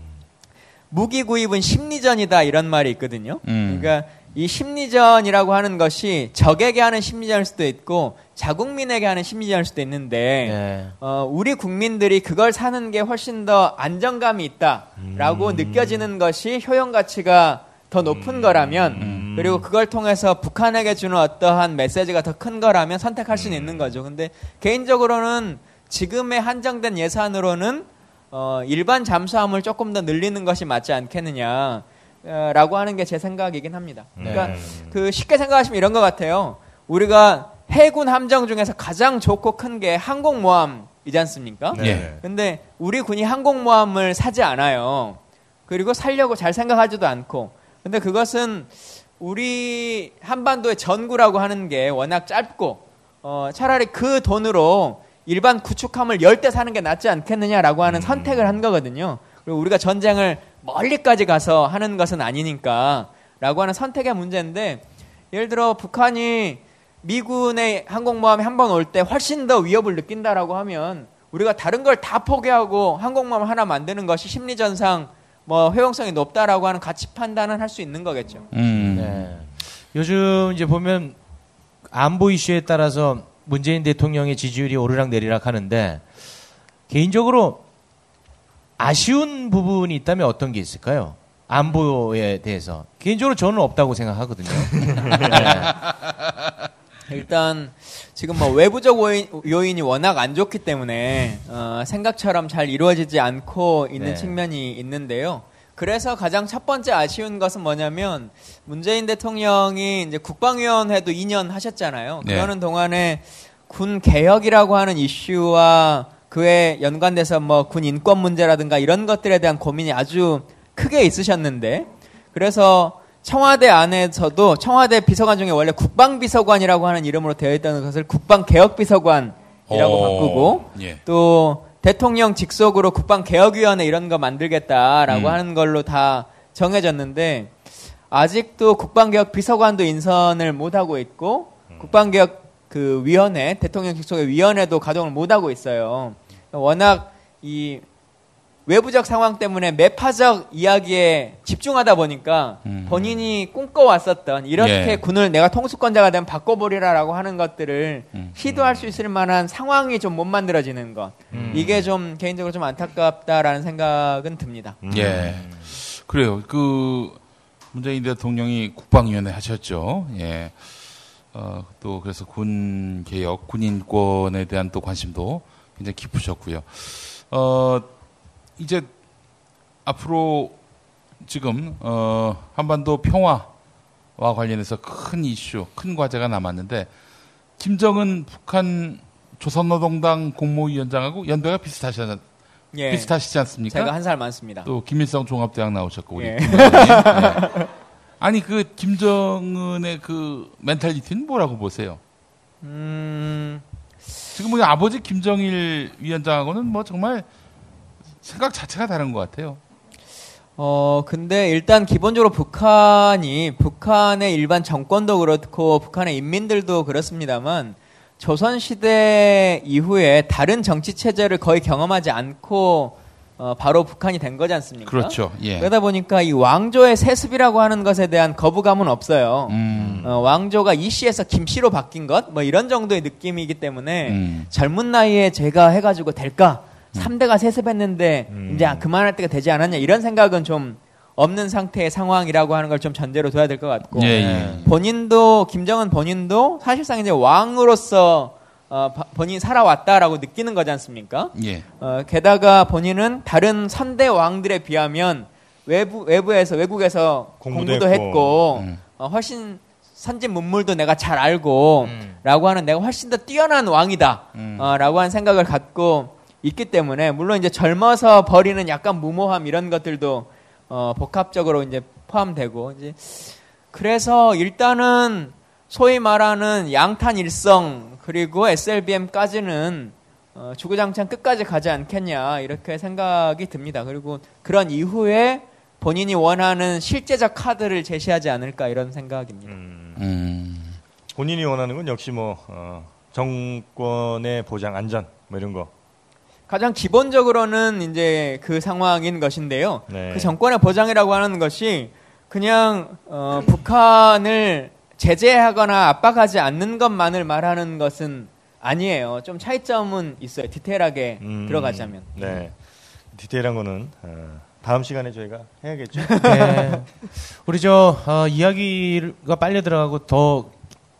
무기 구입은 심리전이다 이런 말이 있거든요. 음. 그러니까 이 심리전이라고 하는 것이 적에게 하는 심리전일 수도 있고 자국민에게 하는 심리전일 수도 있는데 네. 어, 우리 국민들이 그걸 사는 게 훨씬 더 안정감이 있다라고 음. 느껴지는 것이 효용 가치가 더 높은 거라면 음. 그리고 그걸 통해서 북한에게 주는 어떠한 메시지가 더 큰 거라면 선택할 수는 있는 거죠. 근데 개인적으로는 지금의 한정된 예산으로는 어, 일반 잠수함을 조금 더 늘리는 것이 맞지 않겠느냐. 어, 라고 하는 게 제 생각이긴 합니다. 그러니까 네. 그 쉽게 생각하시면 이런 것 같아요. 우리가 해군 함정 중에서 가장 좋고 큰 게 항공모함이지 않습니까? 네. 근데 우리 군이 항공모함을 사지 않아요. 그리고 살려고 잘 생각하지도 않고. 근데 그것은 우리 한반도의 전구라고 하는 게 워낙 짧고, 어, 차라리 그 돈으로 일반 구축함을 열 대 사는 게 낫지 않겠느냐라고 하는 선택을 한 거거든요. 그리고 우리가 전쟁을 멀리까지 가서 하는 것은 아니니까 라고 하는 선택의 문제인데 예를 들어 북한이 미군의 항공모함이 한 번 올 때 훨씬 더 위협을 느낀다라고 하면 우리가 다른 걸 다 포기하고 항공모함 하나 만드는 것이 심리전상 뭐 효용성이 높다라고 하는 가치 판단은 할 수 있는 거겠죠. 음. 네. 요즘 이제 보면 안보 이슈에 따라서 문재인 대통령의 지지율이 오르락 내리락 하는데 개인적으로 아쉬운 부분이 있다면 어떤 게 있을까요? 안보에 대해서 개인적으로 저는 없다고 생각하거든요. 네. 일단 지금 뭐 외부적 요인, 요인 이 워낙 안 좋기 때문에 어, 생각처럼 잘 이루어지지 않고 있는 네. 측면이 있는데요. 그래서 가장 첫 번째 아쉬운 것은 뭐냐면 문재인 대통령이 이제 국방위원회도 2년 하셨잖아요. 네. 그러는 동안에 군 개혁이라고 하는 이슈와 그에 연관돼서 뭐 군 인권 문제라든가 이런 것들에 대한 고민이 아주 크게 있으셨는데 그래서 청와대 안에서도 청와대 비서관 중에 원래 국방비서관이라고 하는 이름으로 되어 있다는 것을 국방개혁비서관이라고 어, 바꾸고 예. 또 대통령 직속으로 국방개혁위원회 이런 거 만들겠다라고 음. 하는 걸로 다 정해졌는데 아직도 국방개혁 비서관도 인선을 못 하고 있고 국방개혁 그 위원회 대통령 직속의 위원회도 가동을 못 하고 있어요. 워낙 이 외부적 상황 때문에 매파적 이야기에 집중하다 보니까 음. 본인이 꿈꿔왔었던 이렇게 예. 군을 내가 통수권자가 되면 바꿔보리라라고 하는 것들을 음. 시도할 수 있을 만한 상황이 좀 못 만들어지는 것 음. 이게 좀 개인적으로 좀 안타깝다라는 생각은 듭니다. 예. 그래요. 그 문재인 대통령이 국방위원회 하셨죠. 예. 어, 또 그래서 군 개혁, 군 인권에 대한 또 관심도 굉장히 깊으셨고요. 어, 이제 앞으로 지금 어, 한반도 평화와 관련해서 큰 이슈, 큰 과제가 남았는데 김정은 북한 조선노동당 공모위원장하고 연배가 비슷하셨 예. 비슷하시지 않습니까? 제가 한 살 많습니다. 또 김일성 종합대학 나오셨고 우리 예. 네. 아니 그 김정은의 그 멘탈리티는 뭐라고 보세요? 음, 지금 우리 아버지 김정일 위원장하고는 뭐 정말 생각 자체가 다른 것 같아요. 어, 근데 일단 기본적으로 북한이, 북한의 일반 정권도 그렇고, 북한의 인민들도 그렇습니다만, 조선시대 이후에 다른 정치체제를 거의 경험하지 않고, 어, 바로 북한이 된 거지 않습니까? 그렇죠. 예. 그러다 보니까 이 왕조의 세습이라고 하는 것에 대한 거부감은 없어요. 음. 어, 왕조가 이 씨에서 김 씨로 바뀐 것, 뭐 이런 정도의 느낌이기 때문에 음. 젊은 나이에 제가 해가지고 될까? 삼대가 세습했는데 이제 그만할 때가 되지 않았냐 이런 생각은 좀 없는 상태의 상황이라고 하는 걸 좀 전제로 둬야 될 것 같고 예, 예. 본인도 김정은 본인도 사실상 이제 왕으로서 어, 바- 본인이 살아왔다라고 느끼는 거지 않습니까? 예. 어, 게다가 본인은 다른 선대 왕들에 비하면 외부 외부에서 외국에서 공부도 공부도, 했고. 했고, 음. 어, 훨씬 선진 문물도 내가 잘 알고 라고 하는 내가 훨씬 더 뛰어난 왕이다 음. 어, 라고 하는 생각을 갖고 있기 때문에 물론 이제 젊어서 버리는 약간 무모함 이런 것들도 어, 복합적으로 이제 포함되고 이제 그래서 일단은 소위 말하는 양탄 일성 그리고 SLBM까지는 어, 주구장창 끝까지 가지 않겠냐 이렇게 생각이 듭니다. 그리고 그런 이후에 본인이 원하는 실제적 카드를 제시하지 않을까 이런 생각입니다. 음. 본인이 원하는 건 역시 뭐 어, 정권의 보장 안전 뭐 이런 거. 가장 기본적으로는 이제 그 상황인 것인데요. 네. 그 정권의 보장이라고 하는 것이 그냥 어, 북한을 제재하거나 압박하지 않는 것만을 말하는 것은 아니에요. 좀 차이점은 있어요. 디테일하게 음, 들어가자면. 네. 디테일한 거는 어, 다음 시간에 저희가 해야겠죠. 네. 우리 저 어, 이야기가 빨려 들어가고 더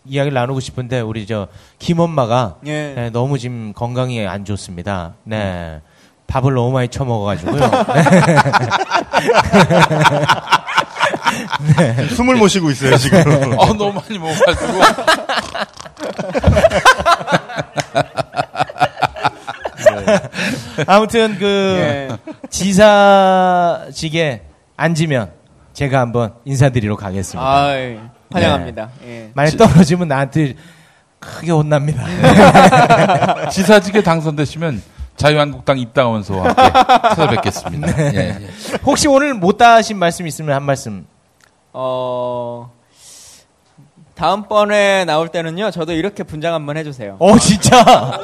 이야기를 나누고 싶은데 우리 저 김엄마가 예. 네, 너무 지금 건강이 안 좋습니다. 네. 밥을 너무 많이 처먹어가지고요. 네. 숨을 못 쉬고 있어요 지금. 어, 너무 많이 먹어가지고. 아무튼 그 예. 지사직에 앉으면 제가 한번 인사드리러 가겠습니다. 아이, 환영합니다. 예. 만약 떨어지면 나한테 크게 혼납니다. 지사직에 당선되시면 자유한국당 입당원소와 함께 찾아뵙겠습니다. 네. 예, 예. 혹시 오늘 못 하신 말씀 있으면 한 말씀. 어, 다음번에 나올 때는요, 저도 이렇게 분장 한번 해주세요. 어 진짜.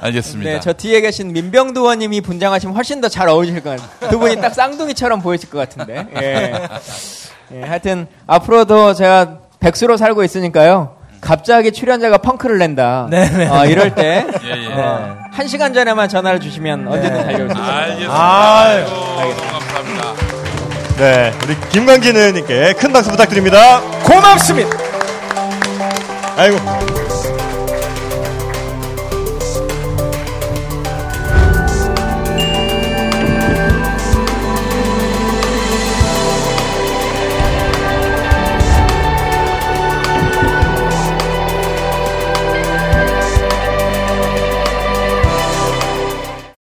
알겠습니다. 네, 저 뒤에 계신 민병두 의원님이 분장하시면 훨씬 더 잘 어울리실 것 같아요. 두 분이 딱 쌍둥이처럼 보이실 것 같은데. 예. 예, 하여튼, 앞으로도 제가 백수로 살고 있으니까요. 갑자기 출연자가 펑크를 낸다. 네네. 어, 이럴 때, 예, 예. 어, 한 시간 전에만 전화를 주시면 언제든 달려올 수 있습니다. 알겠습니다. 아이고, 너무 감사합니다. 네, 우리 김광진 의원님께 큰 박수 부탁드립니다. 고맙습니다. 아이고.